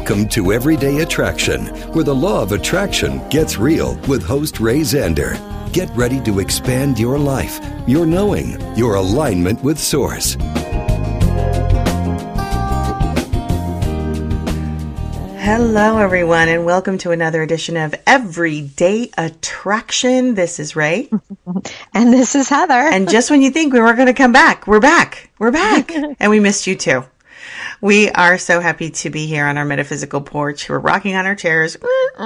Welcome to Everyday Attraction, where the law of attraction gets real with host Ray Zander. Get ready to expand your life, your knowing, your alignment with Source. Hello, everyone, and welcome to another edition of Everyday Attraction. This is Ray. And this is Heather. And just when you think we weren't going to come back, we're back. We're back. and we missed you too. We are so happy to be here on our metaphysical porch. We're rocking on our chairs.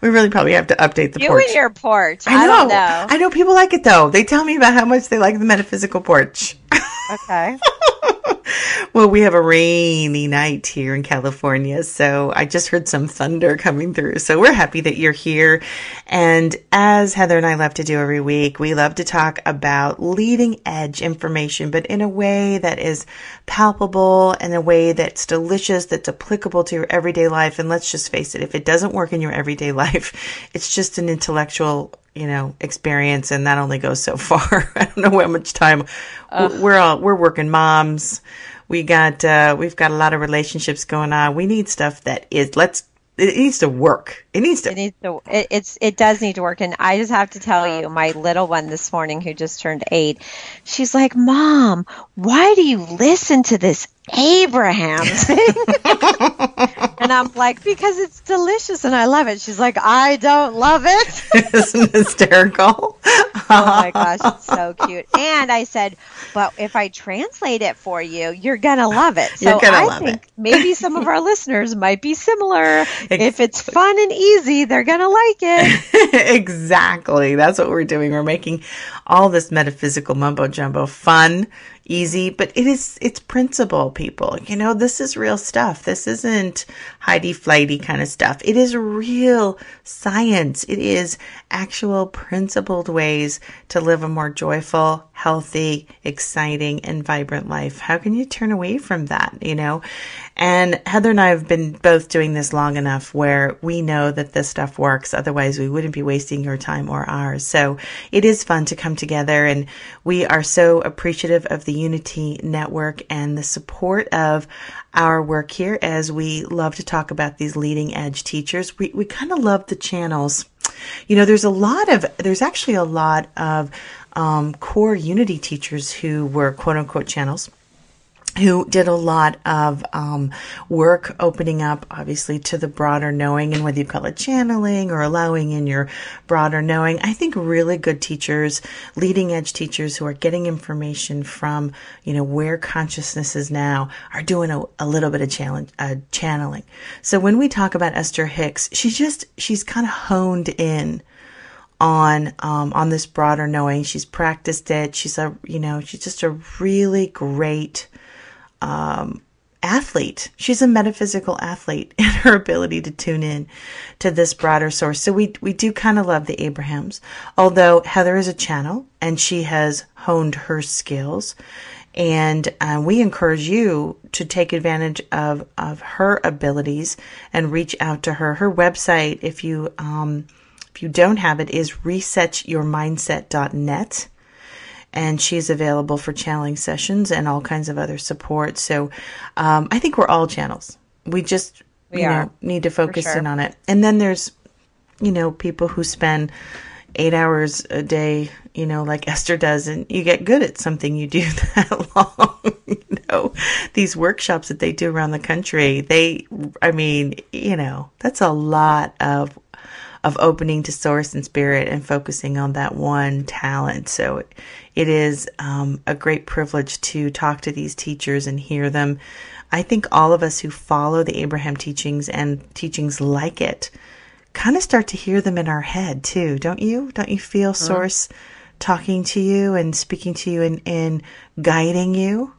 we really probably have to update the you porch. and your porch. I I, know. don't know. I know people like it though. They tell me about how much they like the metaphysical porch. okay. Well, we have a rainy night here in California, so I just heard some thunder coming through. So we're happy that you're here. And as Heather and I love to do every week, we love to talk about leading edge information, but in a way that is palpable, in a way that's delicious, that's applicable to your everyday life. And let's just face it, if it doesn't work in your everyday life, it's just an intellectual you know experience and that only goes so far i don't know how much time we're all we're working moms we got uh we've got a lot of relationships going on we need stuff that is let's it needs to work it needs to It needs to. It, it's. It does need to work. And I just have to tell you, my little one this morning, who just turned eight, she's like, "Mom, why do you listen to this Abraham thing?" and I'm like, "Because it's delicious and I love it." She's like, "I don't love it." isn't hysterical oh my gosh, it's so cute. And I said, but if I translate it for you, you're gonna love it. So You're gonna I love think it. maybe some of our listeners might be similar. if it's fun and easy, they're gonna like it. exactly. That's what we're doing. We're making all this metaphysical mumbo jumbo fun, easy, but it is, it's principle, people. You know, this is real stuff. This isn't Heidi flighty kind of stuff. It is real science. It is actual principled ways to live a more joyful, healthy, exciting, and vibrant life. How can you turn away from that, you know? And Heather and I have been both doing this long enough where we know that this stuff works. Otherwise, we wouldn't be wasting your time or ours. So it is fun to come together and we are so appreciative of the Unity Network and the support of our work here as we love to talk about these leading edge teachers. We, we kind of love the channels. You know, there's a lot of, there's actually a lot of um, core Unity teachers who were quote unquote channels who did a lot of um, work opening up, obviously, to the broader knowing, and whether you call it channeling or allowing in your broader knowing. I think really good teachers, leading edge teachers who are getting information from, you know, where consciousness is now, are doing a, a little bit of challenge, uh, channeling. So when we talk about Esther Hicks, she's just she's kind of honed in on um, on this broader knowing. She's practiced it. She's a you know she's just a really great um, athlete. She's a metaphysical athlete in her ability to tune in to this broader source. So we we do kind of love the Abrahams, although Heather is a channel and she has honed her skills. And uh, we encourage you to take advantage of, of her abilities and reach out to her. Her website, if you um, if you don't have it, is resetyourmindset.net and she's available for channeling sessions and all kinds of other support. So um, I think we're all channels. We just We you are, know need to focus sure. in on it. And then there's you know people who spend eight hours a day, you know, like Esther does, and you get good at something you do that long. you know, these workshops that they do around the country, they, I mean, you know, that's a lot of of opening to source and spirit and focusing on that one talent. So it is um, a great privilege to talk to these teachers and hear them. I think all of us who follow the Abraham teachings and teachings like it kind of start to hear them in our head too, don't you? Don't you feel source talking to you and speaking to you and, and guiding you?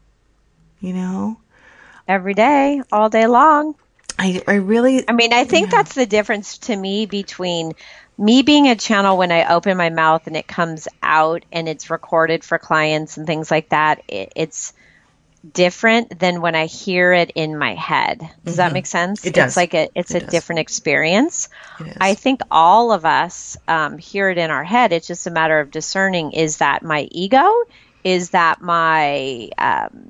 You know? Every day, all day long. I, I really I mean, I think that's the difference to me between me being a channel when I open my mouth and it comes out and it's recorded for clients and things like that. It, it's different than when I hear it in my head. Does that make sense? Mm-hmm. It does. It's like a it's It a does. different experience. I think all of us um, hear it in our head. It's just a matter of discerning: is that my ego? Is that my um,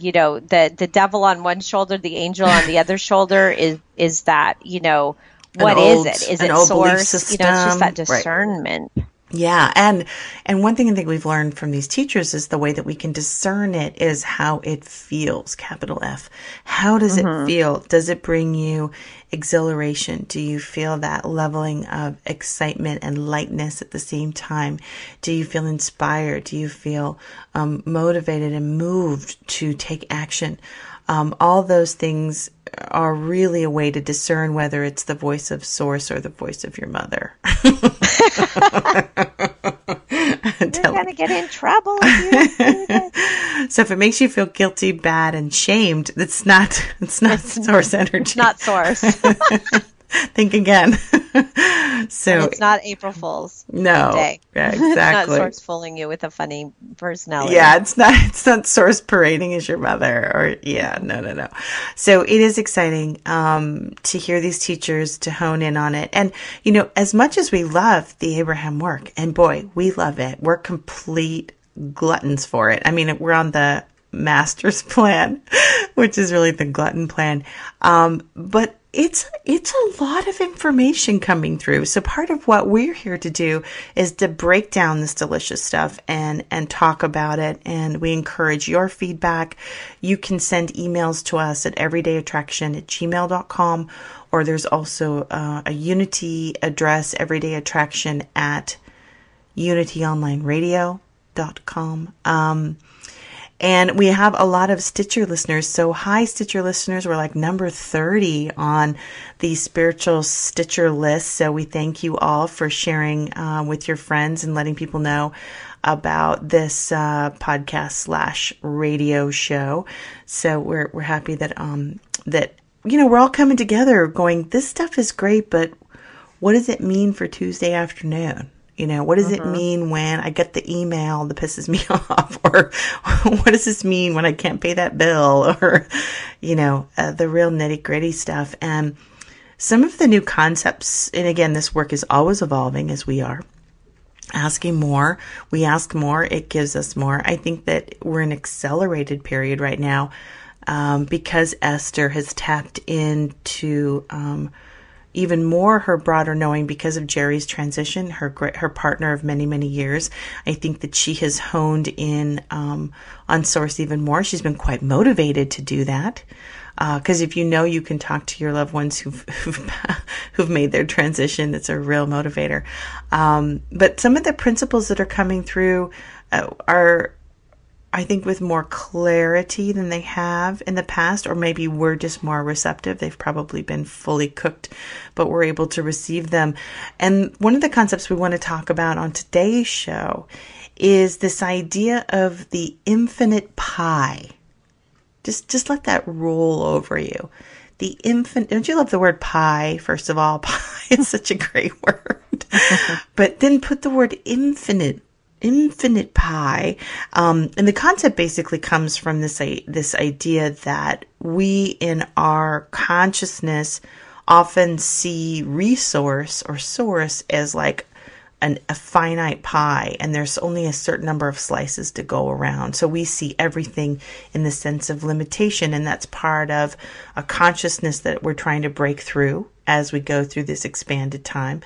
you know the the devil on one shoulder, the angel on the other shoulder? Is is that you know what is old- it? Is it old belief source? You know, it's just that discernment. Right. Yeah, and and one thing I think we've learned from these teachers is the way that we can discern it is how it feels, capital F. How does it feel? Does it bring you exhilaration? Do you feel that leveling of excitement and lightness at the same time? Do you feel inspired? Do you feel um, motivated and moved to take action? Um, all those things are really a way to discern whether it's the voice of source or the voice of your mother. You're gonna get in trouble if you don't do this. So if it makes you feel guilty, bad, and shamed, it's not it's not source energy. It's Not source. Think again. so it's not April Fool's. no, day. yeah, Not source fooling you with a funny personality. Yeah, it's not it's not source parading as your mother or yeah, no, no, no. So it is exciting um, to hear these teachers to hone in on it. And you know, as much as we love the Abraham work, and boy, we love it. We're complete gluttons for it. I mean, we're on the master's plan, which is really the glutton plan. Um, but it's it's a lot of information coming through. So part of what we're here to do is to break down this delicious stuff and and talk about it. And we encourage your feedback. You can send emails to us at everydayattraction at gmail.com or there's also uh, a unity address everydayattraction at unityonlineradio.com. Um, and we have a lot of Stitcher listeners. So, hi, Stitcher listeners. We're like number 30 on the spiritual Stitcher list. So, we thank you all for sharing uh, with your friends and letting people know about this uh, podcast slash radio show. So, we're, we're happy that, um, that, you know, we're all coming together going, this stuff is great, but what does it mean for Tuesday afternoon? You know, what does it mean when I get the email that pisses me off? Or what does this mean when I can't pay that bill? Or, you know, uh, the real nitty gritty stuff. And some of the new concepts, and again, this work is always evolving as we are asking more. We ask more, it gives us more. I think that we're in an accelerated period right now um, because Esther has tapped into um, even more her broader knowing because of Jerry's transition, her her partner of many many years. I think that she has honed in um, on Source even more. She's been quite motivated to do that because if you know you can talk to your loved ones who've who've, who've made their transition, it's a real motivator. Um, but some of the principles that are coming through uh, are I think with more clarity than they have in the past, or maybe we're just more receptive. They've probably been fully cooked, but we're able to receive them. And one of the concepts we want to talk about on today's show is this idea of the infinite pie. Just just let that roll over you. The infinite don't you love the word pie, first of all? Pie is such a great word. but then put the word infinite infinite pie. Um, and the concept basically comes from this, this idea that we in our consciousness often see resource or source as like an, a finite pie and there's only a certain number of slices to go around. So we see everything in the sense of limitation and that's part of a consciousness that we're trying to break through as we go through this expanded time.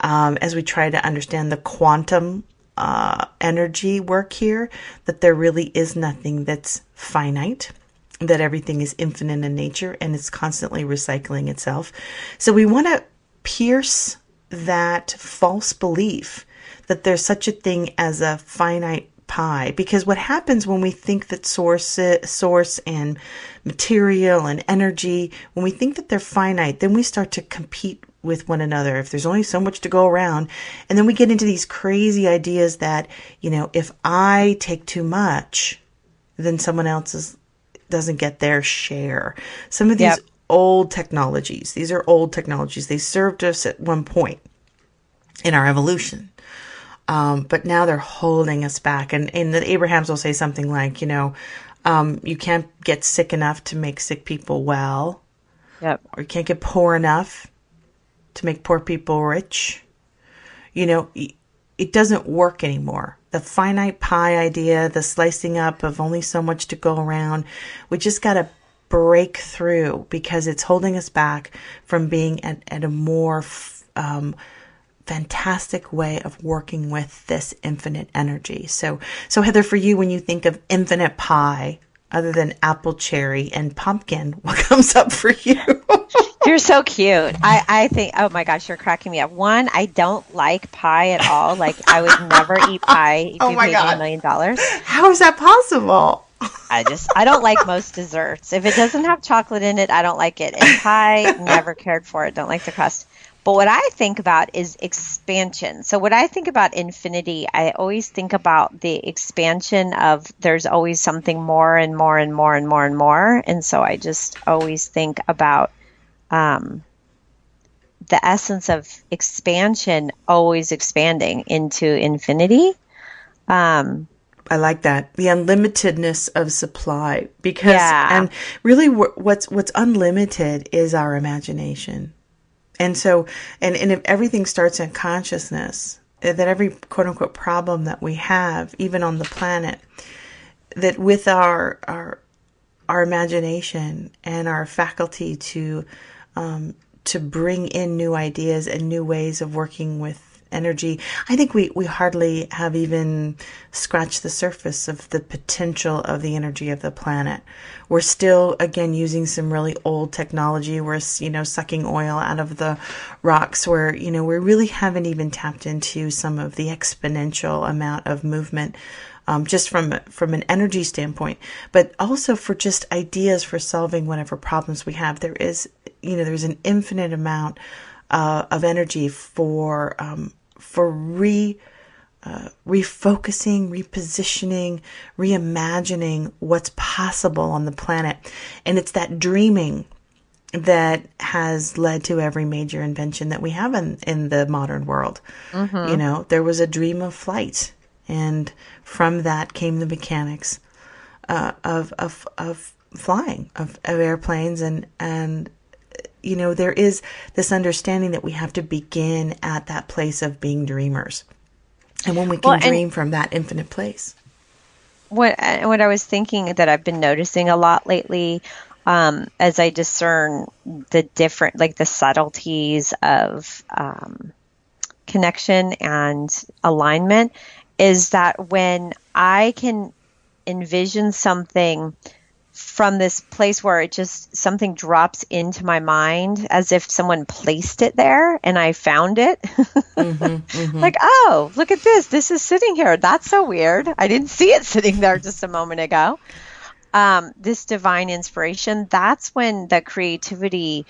Um, as we try to understand the quantum uh, energy work here, that there really is nothing that's finite that everything is infinite in nature and it's constantly recycling itself. So we want to pierce that false belief that there's such a thing as a finite pie because what happens when we think that source source and material and energy when we think that they're finite then we start to compete with one another if there's only so much to go around and then we get into these crazy ideas that you know if i take too much then someone else is, doesn't get their share some of these Yep. old technologies these are old technologies they served us at one point in our evolution um, but now they're holding us back. And, and the Abrahams will say something like, you know, um, you can't get sick enough to make sick people well, Yep. or you can't get poor enough to make poor people rich. You know, it doesn't work anymore. The finite pie idea, the slicing up of only so much to go around, we just got to break through because it's holding us back from being at, at a more f- um, fantastic way of working with this infinite energy. So, so Heather, for you, when you think of infinite pie, other than apple, cherry, and pumpkin, what comes up for you? You're so cute. I, I think, oh my gosh, you're cracking me up. One, I don't like pie at all. Like, I would never eat pie if Oh you my paid me God. a million dollars. How is that possible? I just, I don't like most desserts. If it doesn't have chocolate in it, I don't like it. And pie, never cared for it. Don't like the crust. But what I think about is expansion. So, what I think about infinity, I always think about the expansion of there's always something more and more and more and more and more. And so I just always think about um, the essence of expansion always expanding into infinity. Um, I like that the unlimitedness of supply because Yeah. and really what's what's unlimited is our imagination, and so and and if everything starts in consciousness, eh, that every quote unquote problem that we have, even on the planet, that with our our our imagination and our faculty to um, to bring in new ideas and new ways of working with energy. I think we, we hardly have even scratched the surface of the potential of the energy of the planet. We're still, again, using some really old technology. We're, you know, sucking oil out of the rocks where, you know, we really haven't even tapped into some of the exponential amount of movement um, just from from an energy standpoint, but also for just ideas for solving whatever problems we have. There is, you know, there's an infinite amount uh, of energy for um, for re uh, refocusing, repositioning, reimagining what's possible on the planet, and it's that dreaming that has led to every major invention that we have in, in the modern world. You know, there was a dream of flight, and from that came the mechanics uh, of, of, of flying, of, of airplanes, and, and, you know, there is this understanding that we have to begin at that place of being dreamers. And when we can Well, dream from that infinite place. what uh, what I was thinking that I've been noticing a lot lately, um, as I discern the different, like the subtleties of um, connection and alignment, is that when I can envision something from this place where it just something drops into my mind as if someone placed it there and I found it. Like, oh, look at this. This is sitting here. That's so weird. I didn't see it sitting there just a moment ago. Um, this divine inspiration, that's when the creativity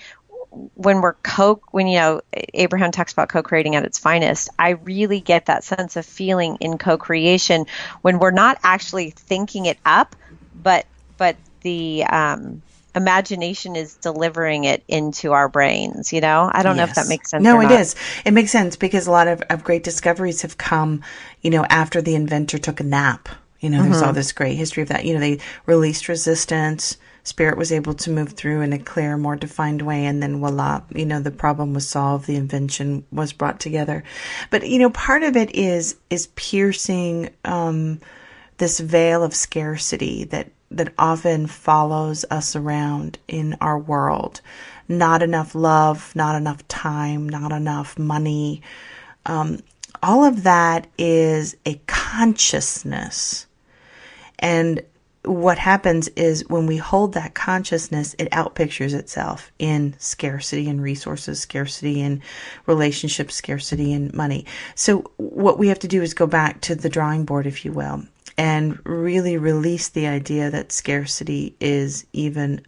when we're co when you know Abraham talks about co-creating at its finest, I really get that sense of feeling in co-creation when we're not actually thinking it up, but but the um, imagination is delivering it into our brains. You know, I don't know if that makes sense. No, it is. It makes sense because a lot of, of great discoveries have come, you know, after the inventor took a nap. You know, there's all Mm-hmm. this great history of that. You know, they released resistance. Spirit was able to move through in a clear, more defined way, and then voila, you know, the problem was solved. The invention was brought together. But you know, part of it is is piercing um, this veil of scarcity that that often follows us around in our world. Not enough love, not enough time, not enough money. Um, all of that is a consciousness. And what happens is when we hold that consciousness, it outpictures itself in scarcity and resources, scarcity in relationships, scarcity in money. So, what we have to do is go back to the drawing board, if you will, and really release the idea that scarcity is even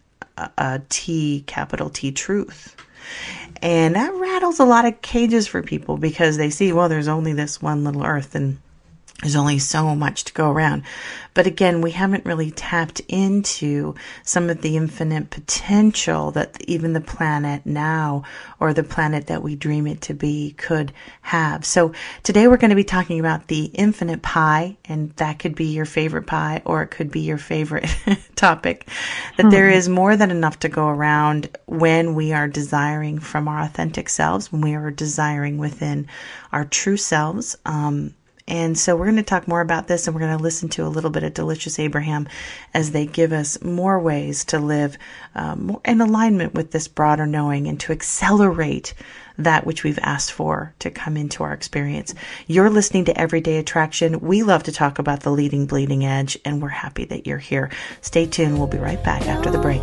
a T, capital T, truth. And that rattles a lot of cages for people because they see, well, there's only this one little earth and there's only so much to go around. But again, we haven't really tapped into some of the infinite potential that even the planet now or the planet that we dream it to be could have. So today we're going to be talking about the infinite pie, and that could be your favorite pie or it could be your favorite topic. That there is more than enough to go around when we are desiring from our authentic selves, when we are desiring within our true selves. Um, and so we're going to talk more about this and we're going to listen to a little bit of Delicious Abraham as they give us more ways to live um, in alignment with this broader knowing and to accelerate that which we've asked for to come into our experience. You're listening to Everyday Attraction. We love to talk about the leading bleeding edge and we're happy that you're here. Stay tuned. We'll be right back after the break.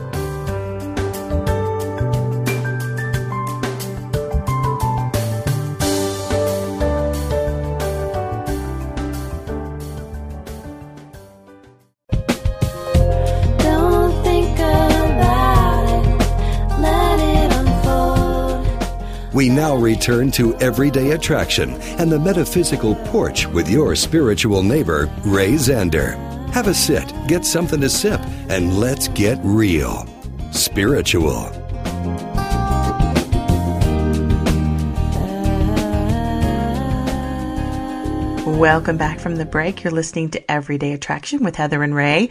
Return to Everyday Attraction and the Metaphysical Porch with your spiritual neighbor, Ray Zander. Have a sit, get something to sip, and let's get real. Spiritual. Welcome back from the break. You're listening to Everyday Attraction with Heather and Ray.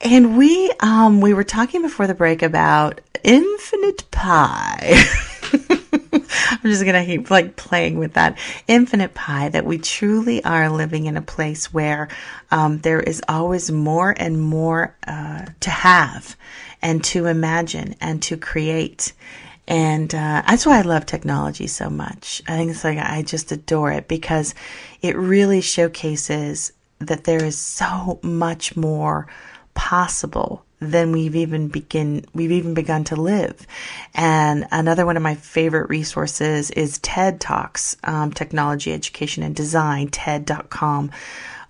And we um we were talking before the break about infinite pie. I'm just gonna keep like playing with that infinite pie that we truly are living in a place where um, there is always more and more uh, to have and to imagine and to create. And uh, that's why I love technology so much. I think it's like I just adore it because it really showcases that there is so much more possible than we've even begin we've even begun to live. And another one of my favorite resources is TED Talks, um, Technology, Education, and Design, TED.com.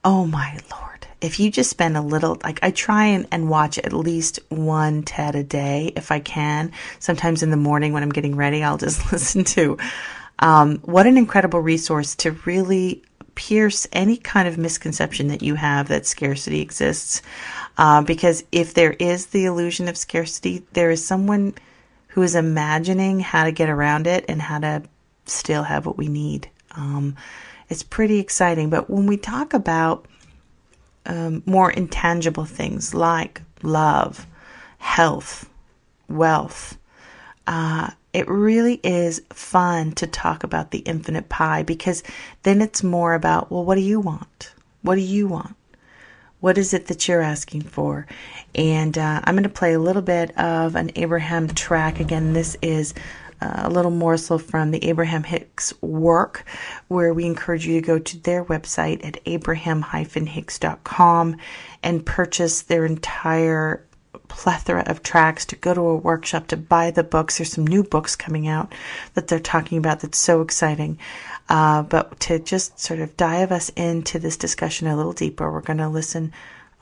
Oh my lord if you just spend a little like i try and, and watch at least one ted a day if i can sometimes in the morning when i'm getting ready i'll just listen to um, what an incredible resource to really pierce any kind of misconception that you have that scarcity exists uh, because if there is the illusion of scarcity there is someone who is imagining how to get around it and how to still have what we need um, it's pretty exciting but when we talk about um, more intangible things like love, health, wealth, uh, it really is fun to talk about the infinite pie because then it's more about, well, what do you want? What do you want? What is it that you're asking for? And uh, I'm going to play a little bit of an Abraham track. Again, this is uh, a little morsel from the Abraham Hicks work, where we encourage you to go to their website at abraham-hicks.com and purchase their entire plethora of tracks to go to a workshop to buy the books there's some new books coming out that they're talking about that's so exciting uh, but to just sort of dive us into this discussion a little deeper we're going to listen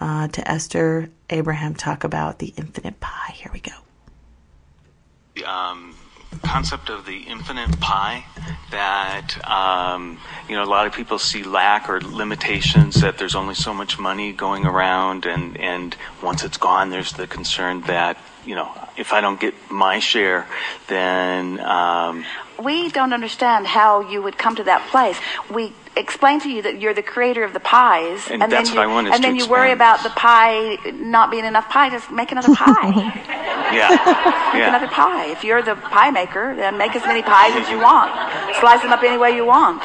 uh, to esther abraham talk about the infinite pie. Here we go. Um, concept of the infinite pie that um, you know a lot of people see lack or limitations that there's only so much money going around and and once it's gone there's the concern that you know if I don't get my share then um, we don't understand how you would come to that place. We explain to you that you're the creator of the pies, And then that's you, what I want is and then you worry about the pie not being enough pie. Just make another pie. yeah Make yeah another pie. If you're the pie maker, then make as many pies as you want. Slice them up any way you want.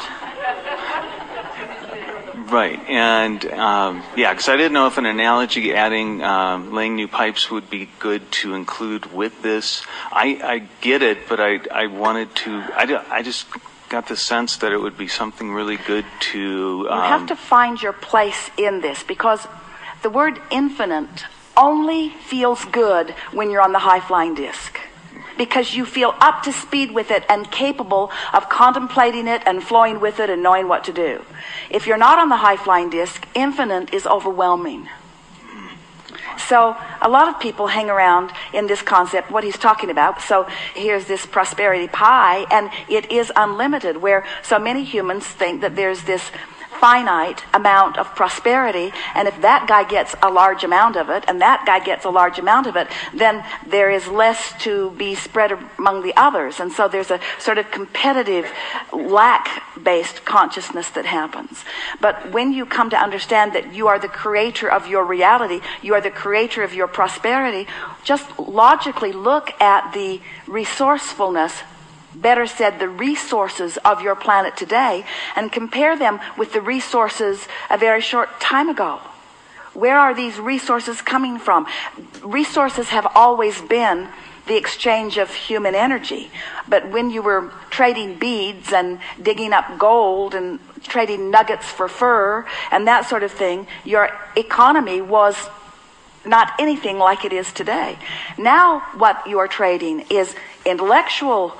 Right, and um, yeah, because I didn't know if an analogy adding um, laying new pipes would be good to include with this. I, I get it, but I I wanted to. I, I just got the sense that it would be something really good to. You Um, have to find your place in this because the word infinite only feels good when you're on the high flying disc. Because you feel up to speed with it and capable of contemplating it and flowing with it and knowing what to do. If you're not on the high flying disc, infinite is overwhelming. So a lot of people hang around in this concept, what he's talking about. So here's this prosperity pie, and it is unlimited, where so many humans think that there's this finite amount of prosperity, and if that guy gets a large amount of it, and that guy gets a large amount of it, then there is less to be spread among the others. And so there's a sort of competitive, lack-based consciousness that happens. But when you come to understand that you are the creator of your reality, you are the creator of your prosperity, just logically look at the resourcefulness better said, the resources of your planet today and compare them with the resources a very short time ago. Where are these resources coming from? Resources have always been the exchange of human energy. But when you were trading beads and digging up gold and trading nuggets for fur and that sort of thing, your economy was not anything like it is today. Now, what you are trading is intellectual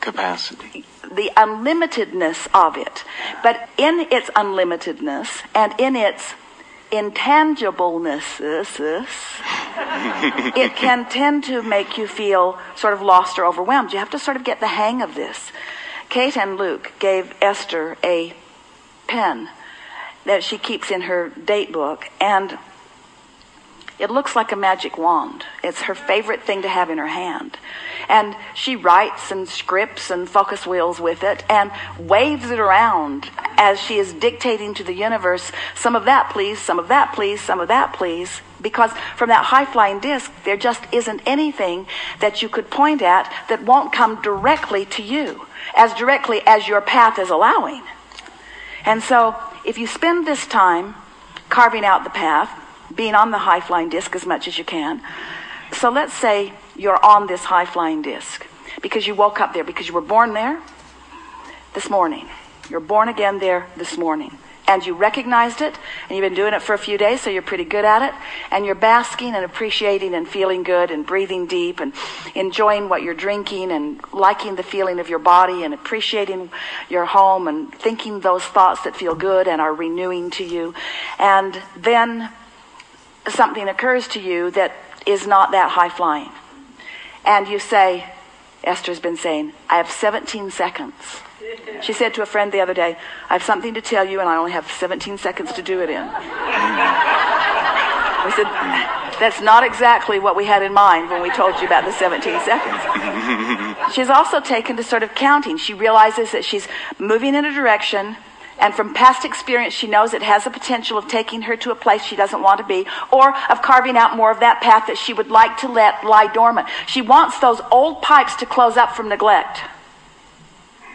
capacity. the unlimitedness of it. But in its unlimitedness and in its intangibleness, it can tend to make you feel sort of lost or overwhelmed. You have to sort of get the hang of this. Kate and Luke gave Esther a pen that she keeps in her date book, and it looks like a magic wand. It's her favorite thing to have in her hand. And she writes and scripts and focus wheels with it and waves it around as she is dictating to the universe some of that, please, some of that, please, some of that, please. Because from that high flying disc, there just isn't anything that you could point at that won't come directly to you, as directly as your path is allowing. And so, if you spend this time carving out the path, being on the high flying disc as much as you can. So let's say you're on this high flying disc because you woke up there, because you were born there this morning. You're born again there this morning. And you recognized it, and you've been doing it for a few days, so you're pretty good at it. And you're basking and appreciating and feeling good and breathing deep and enjoying what you're drinking and liking the feeling of your body and appreciating your home and thinking those thoughts that feel good and are renewing to you. And then something occurs to you that is not that high flying. And you say, Esther's been saying, I have 17 seconds. She said to a friend the other day, I have something to tell you and I only have 17 seconds to do it in. We said, that's not exactly what we had in mind when we told you about the 17 seconds. She's also taken to sort of counting. She realizes that she's moving in a direction and from past experience, she knows it has the potential of taking her to a place she doesn't want to be, or of carving out more of that path that she would like to let lie dormant. She wants those old pipes to close up from neglect.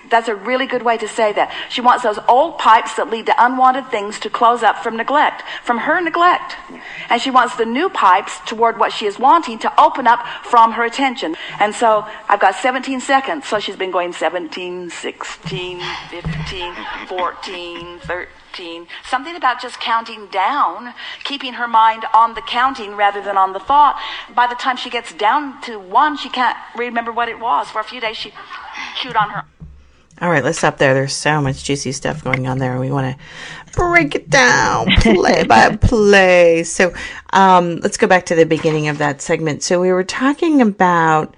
That's a really good way to say that. She wants those old pipes that lead to unwanted things to close up from neglect, from her neglect. And she wants the new pipes toward what she is wanting to open up from her attention. And so I've got 17 seconds. So she's been going 17, 16, 15, 14, 13. Something about just counting down, keeping her mind on the counting rather than on the thought. By the time she gets down to one, she can't remember what it was. For a few days, she chewed on her All right, let's stop there. There's so much juicy stuff going on there, and we want to break it down play by play. So, um, let's go back to the beginning of that segment. So, we were talking about,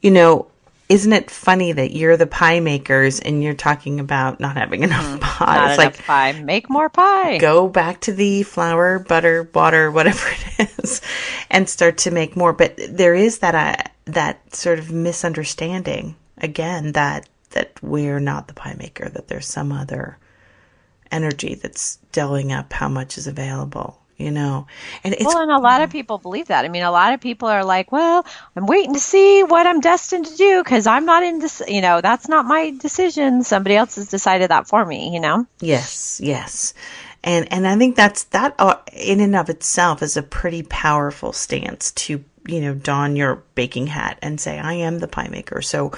you know, isn't it funny that you're the pie makers and you're talking about not having enough pie? Mm-hmm. Not it's enough like pie. Make more pie. go back to the flour, butter, water, whatever it is, and start to make more. But there is that uh, that sort of misunderstanding again that that we're not the pie maker, that there's some other energy that's delving up how much is available. You know, and it's Well, and a lot of people believe that. I mean, a lot of people are like, "Well, I'm waiting to see what I'm destined to do because I'm not in this. You know, that's not my decision. Somebody else has decided that for me. You know." Yes, yes. And and I think that's that uh, in and of itself is a pretty powerful stance to you know don your baking hat and say I am the pie maker. So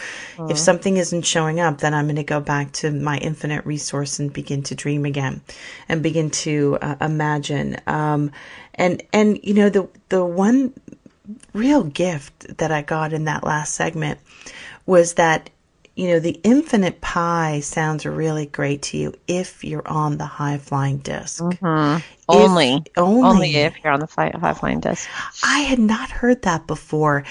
if something isn't showing up, then I'm going to go back to my infinite resource and begin to dream again, and begin to uh, imagine. Um, and and you know the the one real gift that I got in that last segment was that you know the infinite pie sounds really great to you if you're on the high flying disc. If- Only, only, only if you're on the fly, high flying disc. I had not heard that before.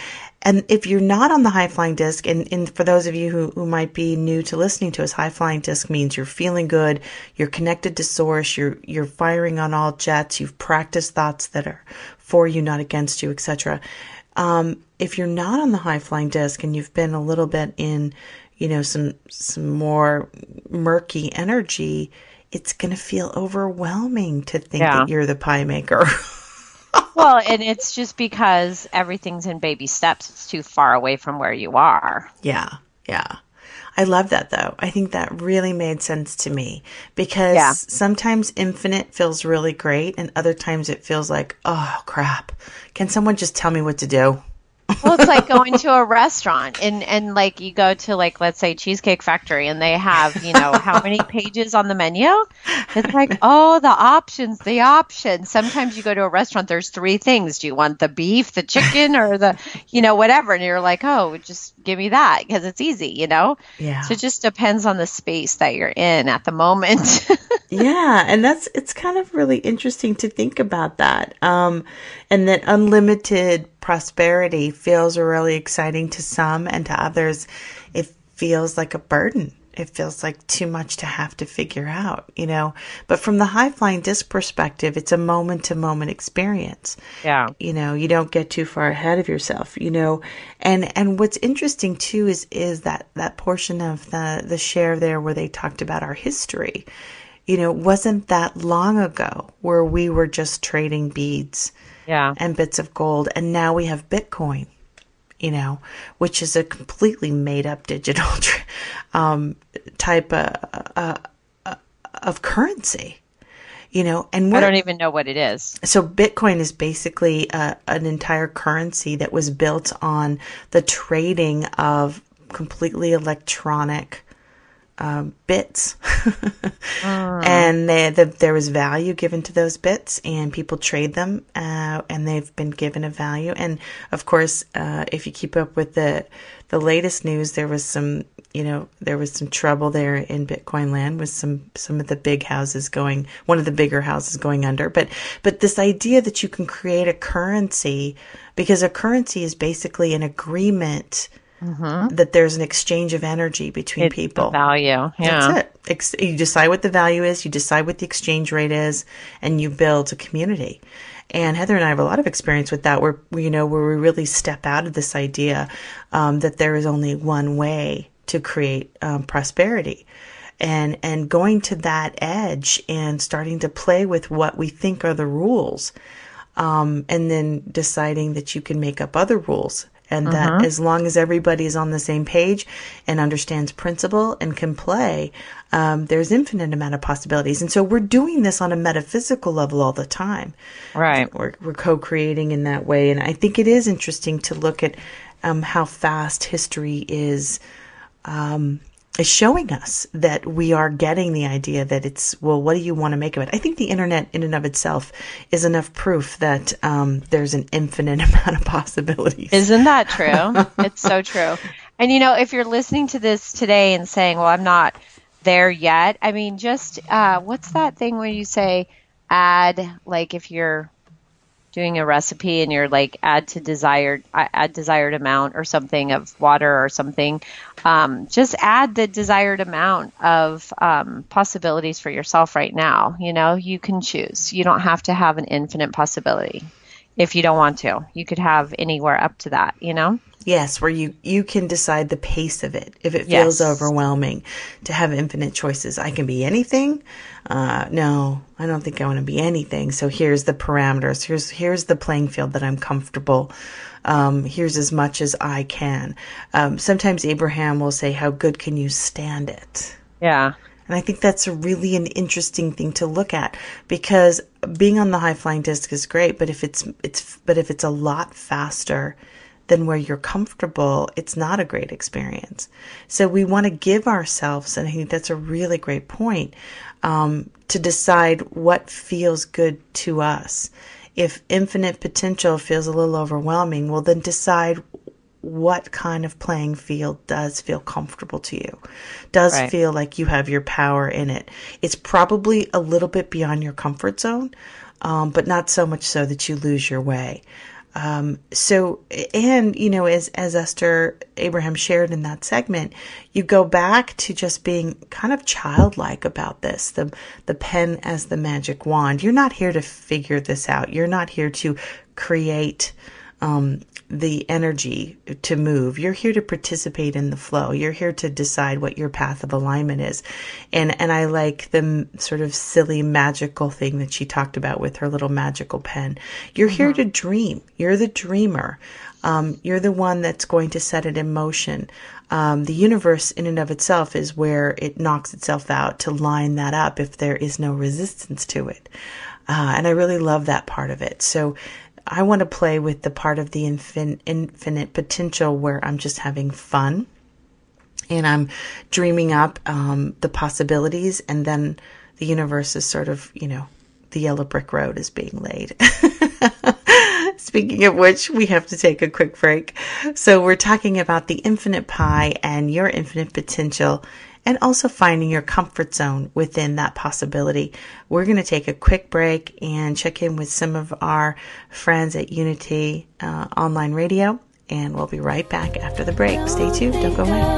And if you're not on the high flying disc, and, and for those of you who, who might be new to listening to us, high flying disc means you're feeling good, you're connected to source, you're you're firing on all jets, you've practiced thoughts that are for you, not against you, etc. Um, if you're not on the high flying disc and you've been a little bit in, you know, some some more murky energy, it's gonna feel overwhelming to think Yeah. that you're the pie maker. Well, and it's just because everything's in baby steps. It's too far away from where you are. Yeah, yeah. I love that though. I think that really made sense to me because Yeah. sometimes infinite feels really great and other times it feels like, oh crap. Can someone just tell me what to do? Well, it's like going to a restaurant and and like you go to like let's say Cheesecake Factory and they have you know how many pages on the menu? It's like oh the options, the options. Sometimes you go to a restaurant, there's three things. Do you want the beef, the chicken, or the you know whatever? And you're like oh just give me that because it's easy, you know. Yeah. So it just depends on the space that you're in at the moment. yeah, and that's it's kind of really interesting to think about that. Um, and that unlimited prosperity feels really exciting to some, and to others, it feels like a burden. It feels like too much to have to figure out, you know. But from the high flying disc perspective, it's a moment to moment experience yeah. you know you don't get too far ahead of yourself you know and and what's interesting too is is that that portion of the the share there where they talked about our history you know it wasn't that long ago where we were just trading beads Yeah. and bits of gold and now we have bitcoin you know which is a completely made up digital um, type of, uh, uh, of currency you know and I don't even know what it is. so Bitcoin is basically uh, an entire currency that was built on the trading of completely electronic um, bits, and they, the, there was value given to those bits, and people trade them, uh, and they've been given a value. And of course, uh, if you keep up with the the latest news, there was some, you know, there was some trouble there in Bitcoin land with some some of the big houses going, one of the bigger houses going under. But but this idea that you can create a currency because a currency is basically an agreement that there's an exchange of energy between It's the people. value. Yeah. That's it. You decide what the value is, you decide what the exchange rate is, and you build a community. And Heather and I have a lot of experience with that, where you know where we really step out of this idea um, that there is only one way to create um, prosperity, and and going to that edge and starting to play with what we think are the rules um, and then deciding that you can make up other rules and that as long as everybody is on the same page and understands principle and can play um, there's infinite amount of possibilities. And so we're doing this on a metaphysical level all the time. Right. we're, we're co-creating in that way. And i think it is interesting to look at um, how fast history is um, is showing us that we are getting the idea that it's well what do you want to make of it i think the internet in and of itself is enough proof that um, there's an infinite amount of possibilities Isn't that true? it's so true. And you know, if you're listening to this today and saying, "Well, I'm not there yet," I mean, just uh, what's that thing where you say, "Add," like if you're doing a recipe and you're like add to desired add desired amount or something of water or something um, just add the desired amount of um, possibilities for yourself right now. You know you can choose. You don't have to have an infinite possibility if you don't want to. You could have anywhere up to that you know Yes, where you you can decide the pace of it. If it feels Yes. overwhelming to have infinite choices, I can be anything. Uh, no, I don't think I want to be anything. So here's the parameters. Here's here's the playing field that I'm comfortable. Um, here's as much as I can. Um, sometimes Abraham will say, "How good can you stand it?" yeah And I think that's really an interesting thing to look at because being on the high flying disc is great, but if it's it's but if it's a lot faster than where you're comfortable, it's not a great experience. So we want to give ourselves, and I think that's a really great point, um, to decide what feels good to us. If infinite potential feels a little overwhelming, well, then decide what kind of playing field does feel comfortable to you does Right. feel like you have your power in it it's probably a little bit beyond your comfort zone um, but not so much so that you lose your way um, so and you know as as esther abraham shared in that segment you go back to just being kind of childlike about this the the pen as the magic wand. You're not here to figure this out. You're not here to create um, the energy to move. You're here to participate in the flow. You're here to decide what your path of alignment is. And and I like the m- sort of silly magical thing that she talked about with her little magical pen. You're here to dream. You're the dreamer. Um, you're the one that's going to set it in motion. Um, the universe, in and of itself, is where it knocks itself out to line that up if there is no resistance to it. Uh, and I really love that part of it. So I want to play with the part of the infin- infinite potential where I'm just having fun and I'm dreaming up um, the possibilities, and then the universe is sort of, you know, the yellow brick road is being laid. Speaking of which, we have to take a quick break. So, we're talking about the infinite pie and your infinite potential, and also finding your comfort zone within that possibility. We're going to take a quick break and check in with some of our friends at Unity uh, Online Radio, and we'll be right back after the break. Stay tuned, don't go away.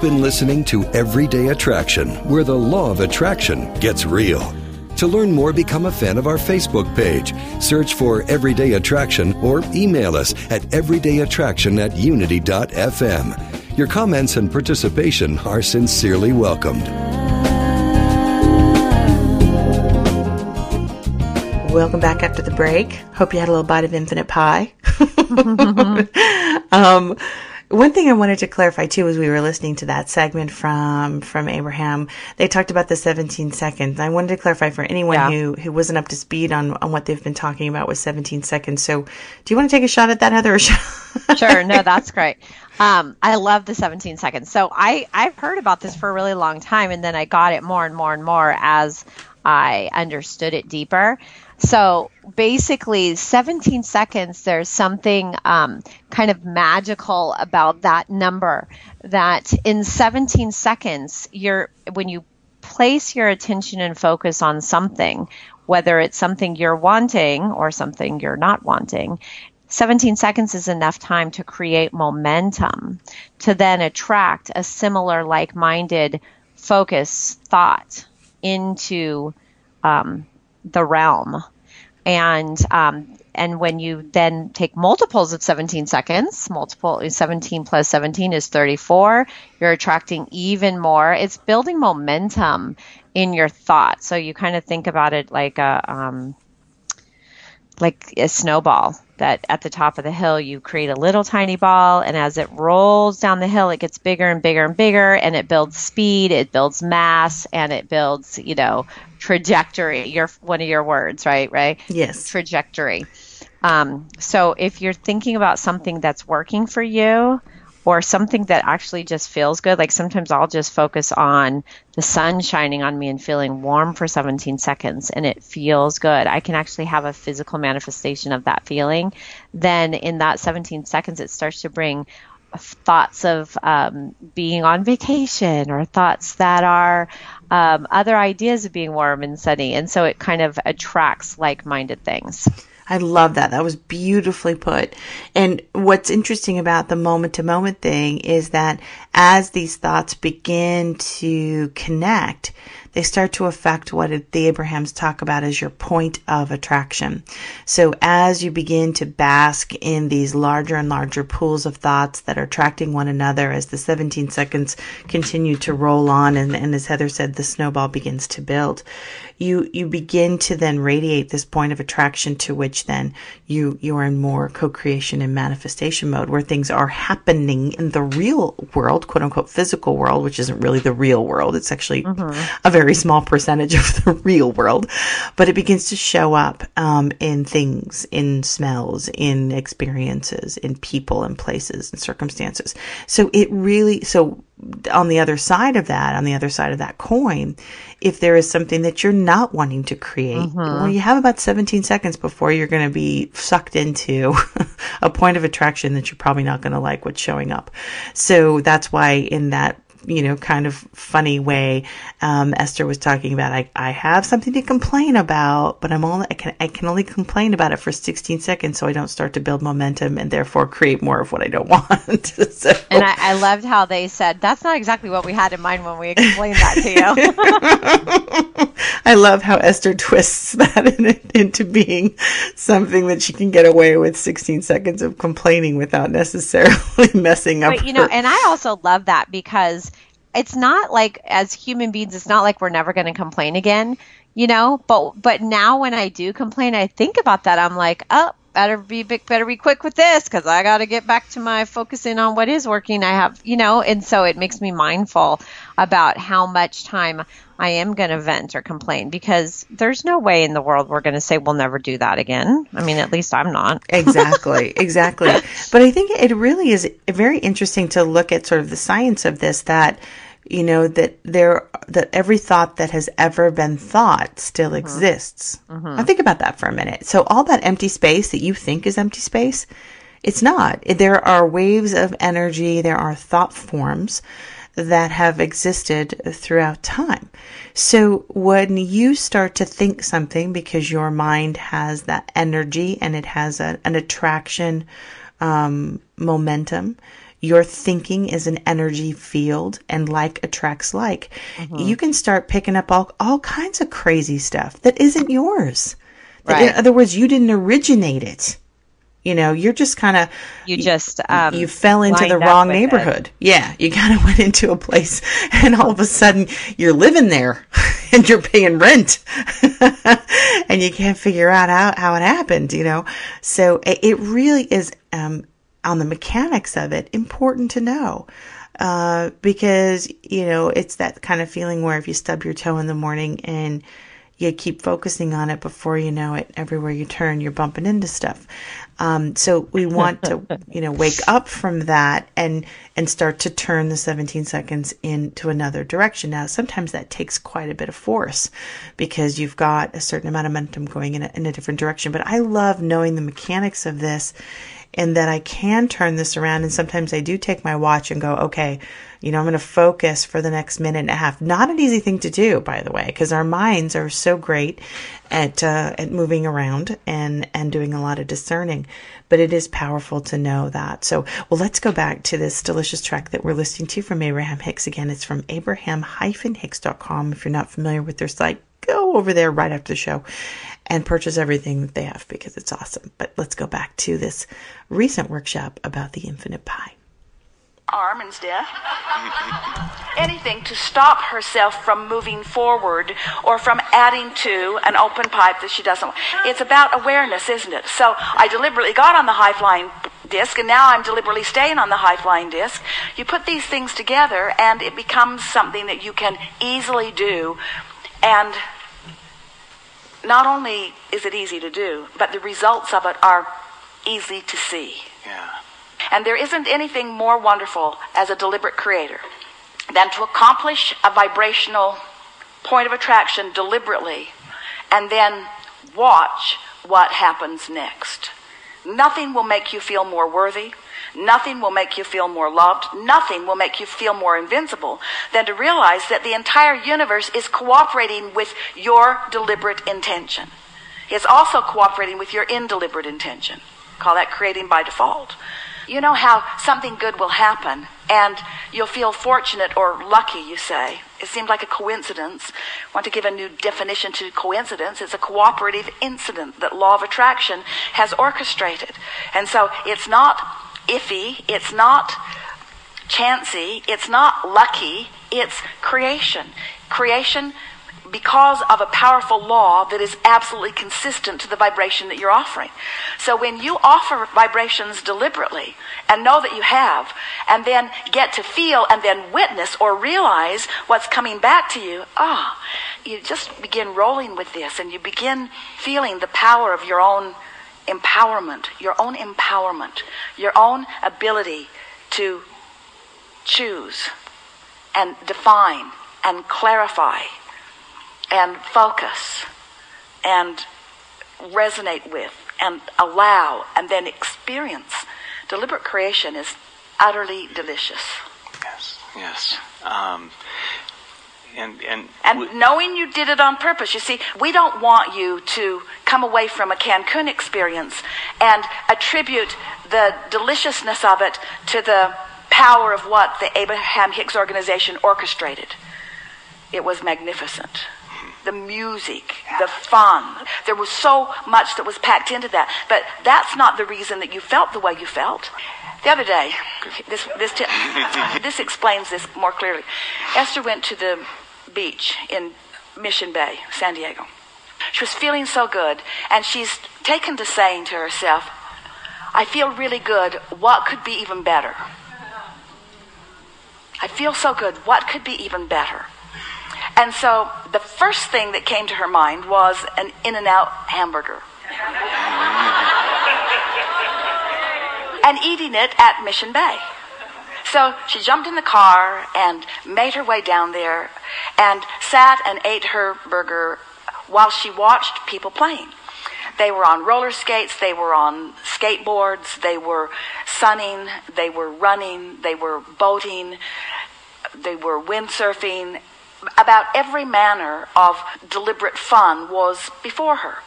You've been listening to Everyday Attraction, where the law of attraction gets real. To learn more, become a fan of our Facebook page. Search for Everyday Attraction or email us at everydayattraction at unity.fm. Your comments and participation are sincerely welcomed. Welcome back after the break. Hope you had a little bite of infinite pie. um, one thing I wanted to clarify too, as we were listening to that segment from from Abraham, they talked about the 17 seconds. I wanted to clarify for anyone Yeah. who who wasn't up to speed on on what they've been talking about with 17 seconds. So, do you want to take a shot at that, Heather? Sure no that's great um, i love the 17 seconds so i i've heard about this for a really long time and then i got it more and more and more as i understood it deeper so basically 17 seconds there's something um, kind of magical about that number that in 17 seconds you're when you place your attention and focus on something whether it's something you're wanting or something you're not wanting 17 seconds is enough time to create momentum to then attract a similar like minded focus thought into um, the realm. And um, and when you then take multiples of 17 seconds, multiple 17 plus 17 is 34, you're attracting even more. It's building momentum in your thought. So you kind of think about it like a um, like a snowball that at the top of the hill you create a little tiny ball and as it rolls down the hill it gets bigger and bigger and bigger and it builds speed it builds mass and it builds you know trajectory. Your one of your words right right Yes. trajectory. Um, so if you're thinking about something that's working for you or something that actually just feels good. Like sometimes i'll just focus on the sun shining on me and feeling warm for 17 seconds and it feels good. I can actually have a physical manifestation of that feeling. Then in that 17 seconds it starts to bring thoughts of um, being on vacation or thoughts that are um, other ideas of being warm and sunny. And so it kind of attracts like-minded things I love that. That was beautifully put. And what's interesting about the moment to moment thing is that as these thoughts begin to connect, they start to affect what the Abrahams talk about as your point of attraction. So as you begin to bask in these larger and larger pools of thoughts that are attracting one another as the 17 seconds continue to roll on and, and as Heather said, the snowball begins to build, you, you begin to then radiate this point of attraction to which then you, you are in more co-creation and manifestation mode where things are happening in the real world, quote unquote physical world, which isn't really the real world. It's actually a very small percentage of the real world, but it begins to show up um, in things, in smells, in experiences, in people and places and circumstances. So it really, so on the other side of that, on the other side of that coin, if there is something that you're not wanting to create, mm-hmm. well, you have about 17 seconds before you're going to be sucked into a point of attraction that you're probably not going to like what's showing up. So that's why in that you know, kind of funny way, um, Esther was talking about. I, I have something to complain about, but I'm only I can I can only complain about it for 16 seconds, so I don't start to build momentum and therefore create more of what I don't want. so, And I, I loved how they said that's not exactly what we had in mind when we explained that to you. I love how Esther twists that in, into being something that she can get away with 16 seconds of complaining without necessarily messing up. but you know, her- and I also love that because it's not like as human beings, it's not like we're never going to complain again, you know. But but now when I do complain, I think about that. I'm like, oh, better be better be quick with this because I got to get back to my focusing on what is working. I have, you know, and so it makes me mindful about how much time I am going to vent or complain because there's no way in the world we're going to say we'll never do that again. I mean, at least I'm not. exactly exactly. But i think it really is very interesting to look at sort of the science of this that you know that there that every thought that has ever been thought still mm-hmm. exists. Mm-hmm. Now think about that for a minute. So all that empty space that you think is empty space it's not. There are waves of energy there are thought forms that have existed throughout time. So when you start to think something because your mind has that energy and it has a, an attraction um, momentum, your thinking is an energy field and like attracts like. You can start picking up all, all kinds of crazy stuff that isn't yours. Right. In other words, you didn't originate it. You know, you're just kind of You just um, you fell into the wrong with it. neighborhood. Yeah, you kind of went into a place, and all of a sudden you're living there, and you're paying rent, and you can't figure out how, how it happened. You know, so it, it really is um, on the mechanics of it important to know. Uh, because you know it's that kind of feeling where if you stub your toe in the morning and you keep focusing on it before you know it everywhere you turn you're bumping into stuff. Um, so we want to you know wake up from that and and start to turn the 17 seconds into another direction. Now sometimes that takes quite a bit of force because you've got a certain amount of momentum going in a, in a different direction but i love knowing the mechanics of this and that I can turn this around. And sometimes I do take my watch and go, okay, you know, I'm going to focus for the next minute and a half. Not an easy thing to do, by the way, because our minds are so great at uh, at moving around and and doing a lot of discerning. But it is powerful to know that. So, well, let's go back to this delicious track that we're listening to from Abraham Hicks again. It's from abraham-hicks.com. If you're not familiar with their site, go over there right after the show and purchase everything that they have because it's awesome. But let's go back to this recent workshop about the infinite pie. arm instead. Anything to stop herself from moving forward or from adding to an open pipe that she doesn't want. It's about awareness, isn't it? So I deliberately got on the high flying disc and now I'm deliberately staying on the high flying disc. You put these things together and it becomes something that you can easily do and not only is it easy to do, but the results of it are easy to see. Yeah. And there isn't anything more wonderful as a deliberate creator than to accomplish a vibrational point of attraction deliberately and then watch what happens next. Nothing will make you feel more worthy. Nothing will make you feel more loved. Nothing will make you feel more invincible than to realize that the entire universe is cooperating with your deliberate intention. It's also cooperating with your indeliberate intention. Call that creating by default. You know how something good will happen and you'll feel fortunate or lucky, you say. It seemed like a coincidence. I Want to give a new definition to coincidence? It's a cooperative incident that law of attraction has orchestrated. And so it's not iffy, it's not chancy, it's not lucky, it's creation. Creation because of a powerful law that is absolutely consistent to the vibration that you're offering. So when you offer vibrations deliberately and know that you have, and then get to feel and then witness or realize what's coming back to you, ah, you just begin rolling with this and you begin feeling the power of your own empowerment, your own empowerment, your own ability to choose and define and clarify and focus and resonate with and allow and then experience. Deliberate creation is utterly delicious. Yes. Yes. Um, and and And knowing you did it on purpose, you see, we don't want you to come away from a Cancun experience and attribute the deliciousness of it to the power of what the Abraham Hicks organization orchestrated. It was magnificent. The music, the fun. There was so much that was packed into that. But that's not the reason that you felt the way you felt. The other day, this, this, t- this explains this more clearly. Esther went to the beach in Mission Bay, San Diego. She was feeling so good, and she's taken to saying to herself, I feel really good. What could be even better? I feel so good. What could be even better? And so the first thing that came to her mind was an In N Out hamburger. and eating it at Mission Bay. So she jumped in the car and made her way down there and sat and ate her burger while she watched people playing. They were on roller skates, they were on skateboards, they were sunning, they were running, they were boating, they were windsurfing. About every manner of deliberate fun was before her.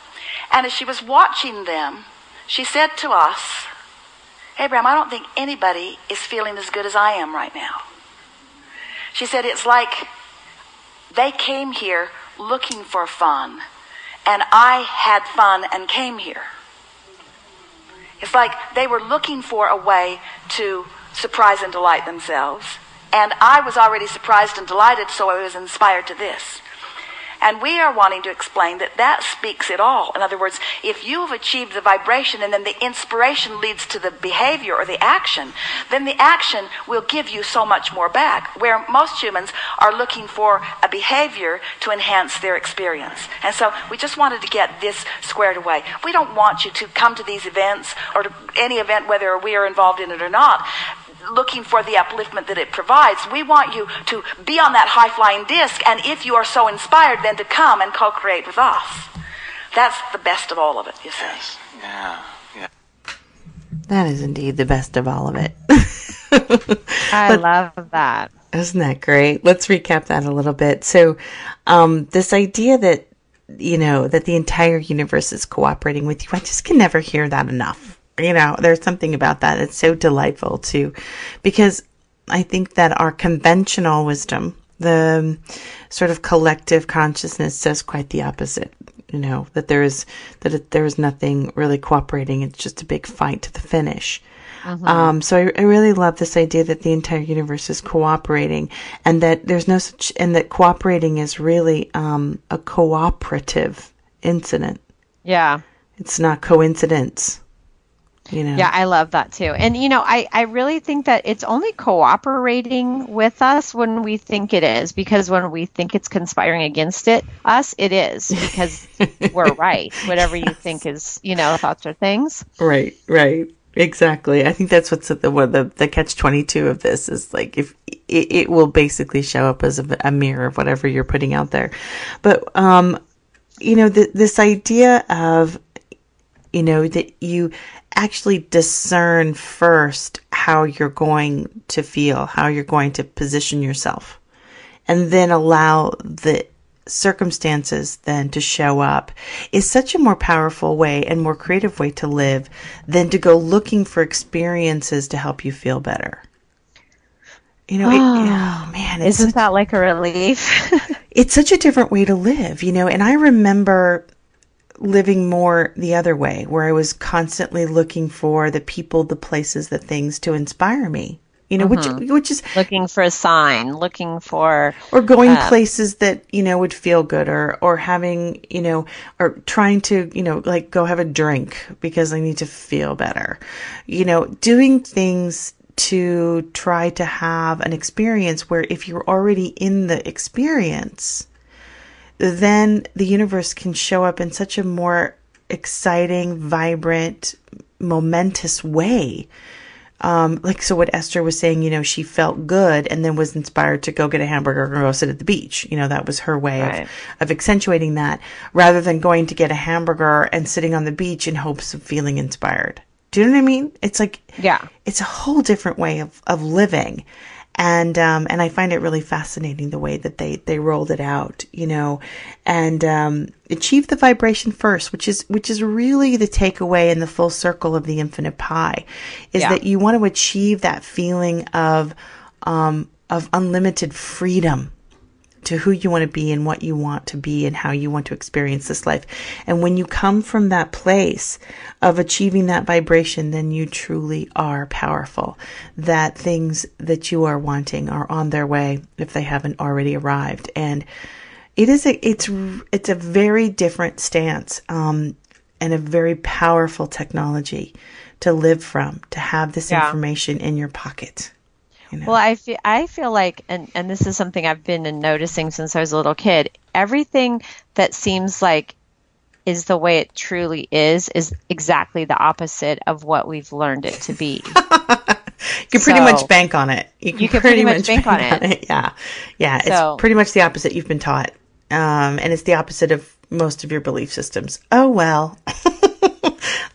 And as she was watching them, she said to us, Abraham, I don't think anybody is feeling as good as I am right now. She said, It's like they came here looking for fun, and I had fun and came here. It's like they were looking for a way to surprise and delight themselves, and I was already surprised and delighted, so I was inspired to this. And we are wanting to explain that that speaks it all. In other words, if you have achieved the vibration and then the inspiration leads to the behavior or the action, then the action will give you so much more back. Where most humans are looking for a behavior to enhance their experience. And so we just wanted to get this squared away. We don't want you to come to these events or to any event, whether we are involved in it or not, looking for the upliftment that it provides. We want you to be on that high flying disc, and if you are so inspired, then to come and co create with us. That's the best of all of it, you see. yeah. Yeah. That is indeed the best of all of it. I love that. Isn't that great? Let's recap that a little bit. So, um, this idea that, you know, that the entire universe is cooperating with you, I just can never hear that enough. You know, there's something about that. It's so delightful too, because I think that our conventional wisdom, the sort of collective consciousness says quite the opposite. You know, that there is, that it, there is nothing really cooperating. It's just a big fight to the finish. Um, so I, I really love this idea that the entire universe is cooperating and that there's no such, and that cooperating is really, um, a cooperative incident. Yeah. It's not coincidence. You know? Yeah, I love that too. And you know, I, I really think that it's only cooperating with us when we think it is, because when we think it's conspiring against it, us, it is because we're right. Whatever you think is, you know, thoughts or things. Right, right. Exactly. I think that's what's the what the, the catch 22 of this is like if it, it will basically show up as a, a mirror of whatever you're putting out there. But um you know th- this idea of you know that you actually discern first how you're going to feel, how you're going to position yourself and then allow the circumstances then to show up is such a more powerful way and more creative way to live than to go looking for experiences to help you feel better. You know, it, ah, oh man, it's Isn't such, that like a relief? it's such a different way to live, you know, and I remember living more the other way where I was constantly looking for the people, the places, the things to inspire me. You know, which which is looking for a sign, looking for or going uh, places that you know would feel good or or having you know or trying to you know like go have a drink because i need to feel better you know doing things to try to have an experience where if you're already in the experience then the universe can show up in such a more exciting vibrant momentous way um, like so what Esther was saying, you know, she felt good and then was inspired to go get a hamburger and go sit at the beach. You know, that was her way Right. of, of accentuating that rather than going to get a hamburger and sitting on the beach in hopes of feeling inspired. Do you know what I mean? It's like, Yeah. it's a whole different way of, of living. And, um, and I find it really fascinating the way that they, they rolled it out, you know, and, um, achieve the vibration first, which is, which is really the takeaway in the full circle of the infinite pie is Yeah. that you want to achieve that feeling of, um, of unlimited freedom to who you want to be and what you want to be and how you want to experience this life. And when you come from that place of achieving that vibration, then you truly are powerful. That things that you are wanting are on their way if they haven't already arrived. And it is a, it's, it's a very different stance, um, and a very powerful technology to live from, to have this Yeah. information in your pocket. You know? Well, I feel I feel like, and and this is something I've been noticing since I was a little kid. Everything that seems like is the way it truly is is exactly the opposite of what we've learned it to be. You can pretty much bank on it. You can, can pretty much bank on it. Yeah, yeah. So- it's pretty much the opposite you've been taught, um, and it's the opposite of most of your belief systems. Oh well.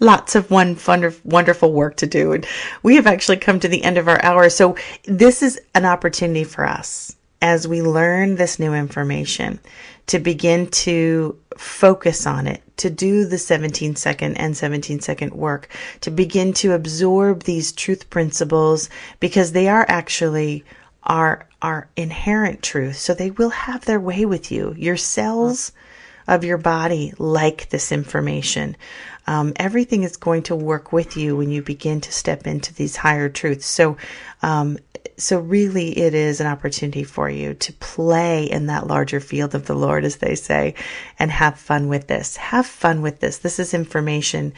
Lots of one wonder, wonderful work to do, and we have actually come to the end of our hour. So this is an opportunity for us as we learn this new information to begin to focus on it, to do the 17 second and 17 second work, to begin to absorb these truth principles because they are actually our, our inherent truth. So they will have their way with you. Your cells of your body like this information. Um, everything is going to work with you when you begin to step into these higher truths. So, um, so really it is an opportunity for you to play in that larger field of the Lord, as they say, and have fun with this. Have fun with this. This is information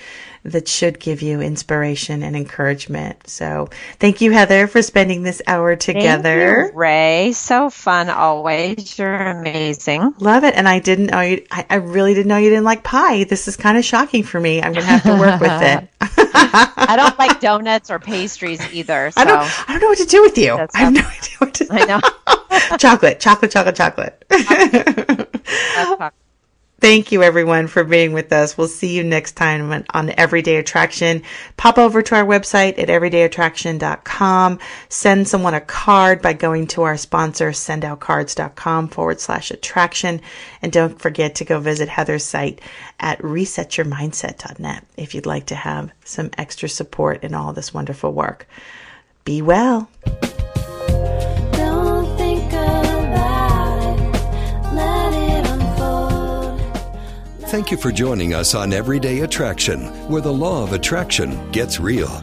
that should give you inspiration and encouragement. So thank you, Heather, for spending this hour together. You, Ray, so fun always. You're amazing. Love it. And I didn't know you, I, I really didn't know you didn't like pie. This is kind of shocking for me. I'm going to have to work with it. I don't like donuts or pastries either. So I don't, I don't know what to do with you. That's I have no idea what to I know. chocolate, chocolate, chocolate, chocolate. That's Thank you, everyone, for being with us. We'll see you next time on, Everyday Attraction. Pop over to our website at everydayattraction.com. Send someone a card by going to our sponsor, sendoutcards.com forward slash attraction. And don't forget to go visit Heather's site at resetyourmindset.net if you'd like to have some extra support in all this wonderful work. Be well. Thank you for joining us on Everyday Attraction, where the law of attraction gets real.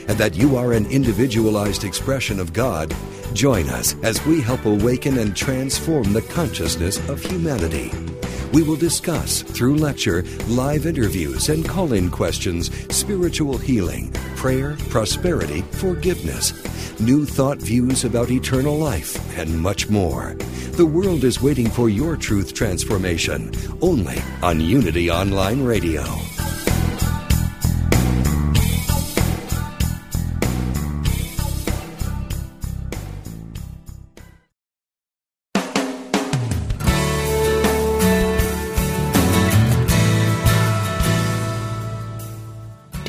and that you are an individualized expression of God, join us as we help awaken and transform the consciousness of humanity. We will discuss, through lecture, live interviews, and call in questions, spiritual healing, prayer, prosperity, forgiveness, new thought views about eternal life, and much more. The world is waiting for your truth transformation only on Unity Online Radio.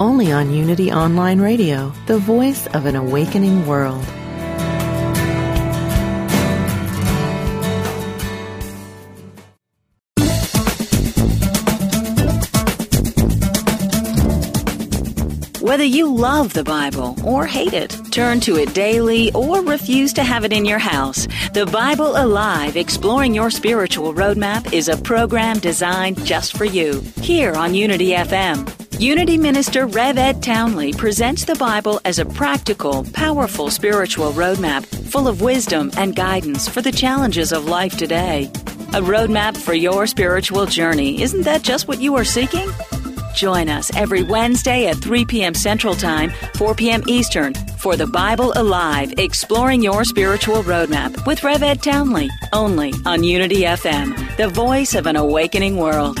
only on Unity Online Radio, the voice of an awakening world. Whether you love the Bible or hate it, turn to it daily or refuse to have it in your house, The Bible Alive Exploring Your Spiritual Roadmap is a program designed just for you here on Unity FM. Unity Minister Rev Ed Townley presents the Bible as a practical, powerful spiritual roadmap full of wisdom and guidance for the challenges of life today. A roadmap for your spiritual journey. Isn't that just what you are seeking? Join us every Wednesday at 3 p.m. Central Time, 4 p.m. Eastern for the Bible Alive Exploring Your Spiritual Roadmap with Rev Ed Townley, only on Unity FM, the voice of an awakening world.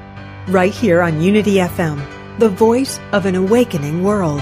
right here on Unity FM, the voice of an awakening world.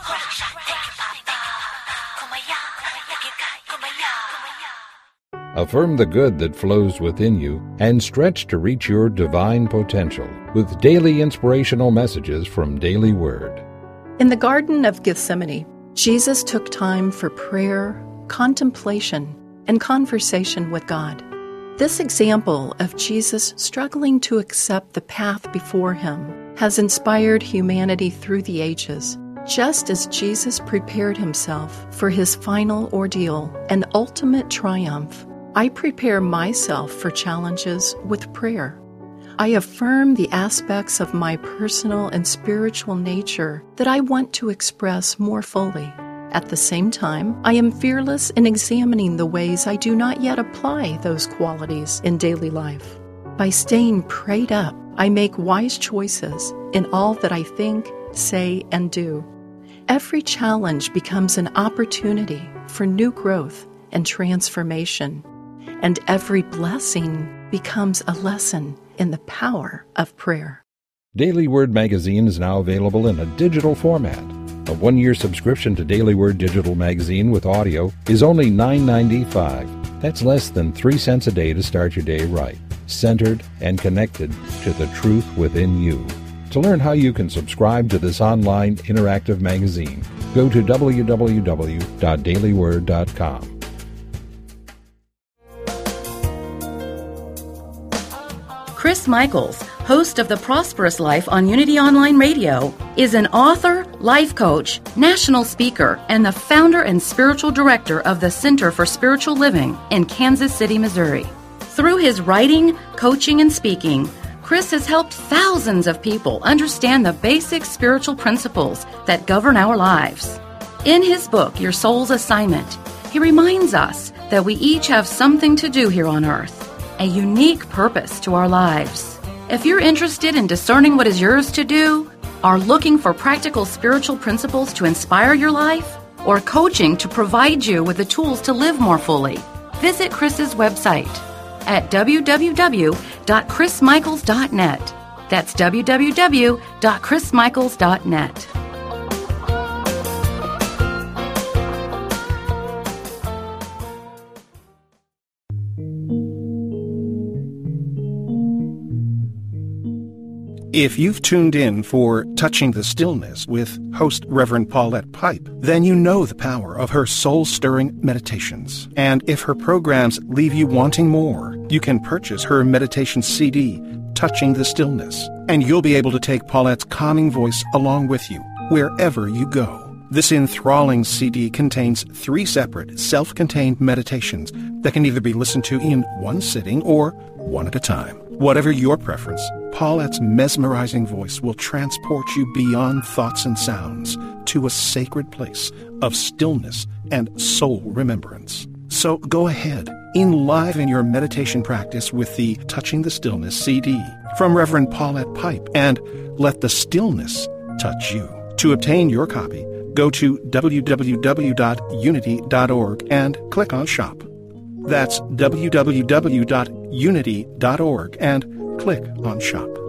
Affirm the good that flows within you and stretch to reach your divine potential with daily inspirational messages from Daily Word. In the Garden of Gethsemane, Jesus took time for prayer, contemplation, and conversation with God. This example of Jesus struggling to accept the path before him has inspired humanity through the ages. Just as Jesus prepared himself for his final ordeal and ultimate triumph, I prepare myself for challenges with prayer. I affirm the aspects of my personal and spiritual nature that I want to express more fully. At the same time, I am fearless in examining the ways I do not yet apply those qualities in daily life. By staying prayed up, I make wise choices in all that I think, say, and do. Every challenge becomes an opportunity for new growth and transformation and every blessing becomes a lesson in the power of prayer. Daily Word magazine is now available in a digital format. A one year subscription to Daily Word Digital Magazine with audio is only $9.95. That's less than 3 cents a day to start your day right, centered and connected to the truth within you. To learn how you can subscribe to this online interactive magazine, go to www.dailyword.com. Chris Michaels, host of The Prosperous Life on Unity Online Radio, is an author, life coach, national speaker, and the founder and spiritual director of the Center for Spiritual Living in Kansas City, Missouri. Through his writing, coaching, and speaking, Chris has helped thousands of people understand the basic spiritual principles that govern our lives. In his book, Your Soul's Assignment, he reminds us that we each have something to do here on earth a unique purpose to our lives. If you're interested in discerning what is yours to do, are looking for practical spiritual principles to inspire your life, or coaching to provide you with the tools to live more fully, visit Chris's website at www.chrismichaels.net. That's www.chrismichaels.net. If you've tuned in for Touching the Stillness with host Reverend Paulette Pipe, then you know the power of her soul stirring meditations. And if her programs leave you wanting more, you can purchase her meditation CD, Touching the Stillness, and you'll be able to take Paulette's calming voice along with you wherever you go. This enthralling CD contains three separate, self contained meditations that can either be listened to in one sitting or one at a time. Whatever your preference, Paulette's mesmerizing voice will transport you beyond thoughts and sounds to a sacred place of stillness and soul remembrance. So go ahead, enliven your meditation practice with the Touching the Stillness CD from Reverend Paulette Pipe and let the stillness touch you. To obtain your copy, go to www.unity.org and click on Shop. That's www.unity.org and click on Shop.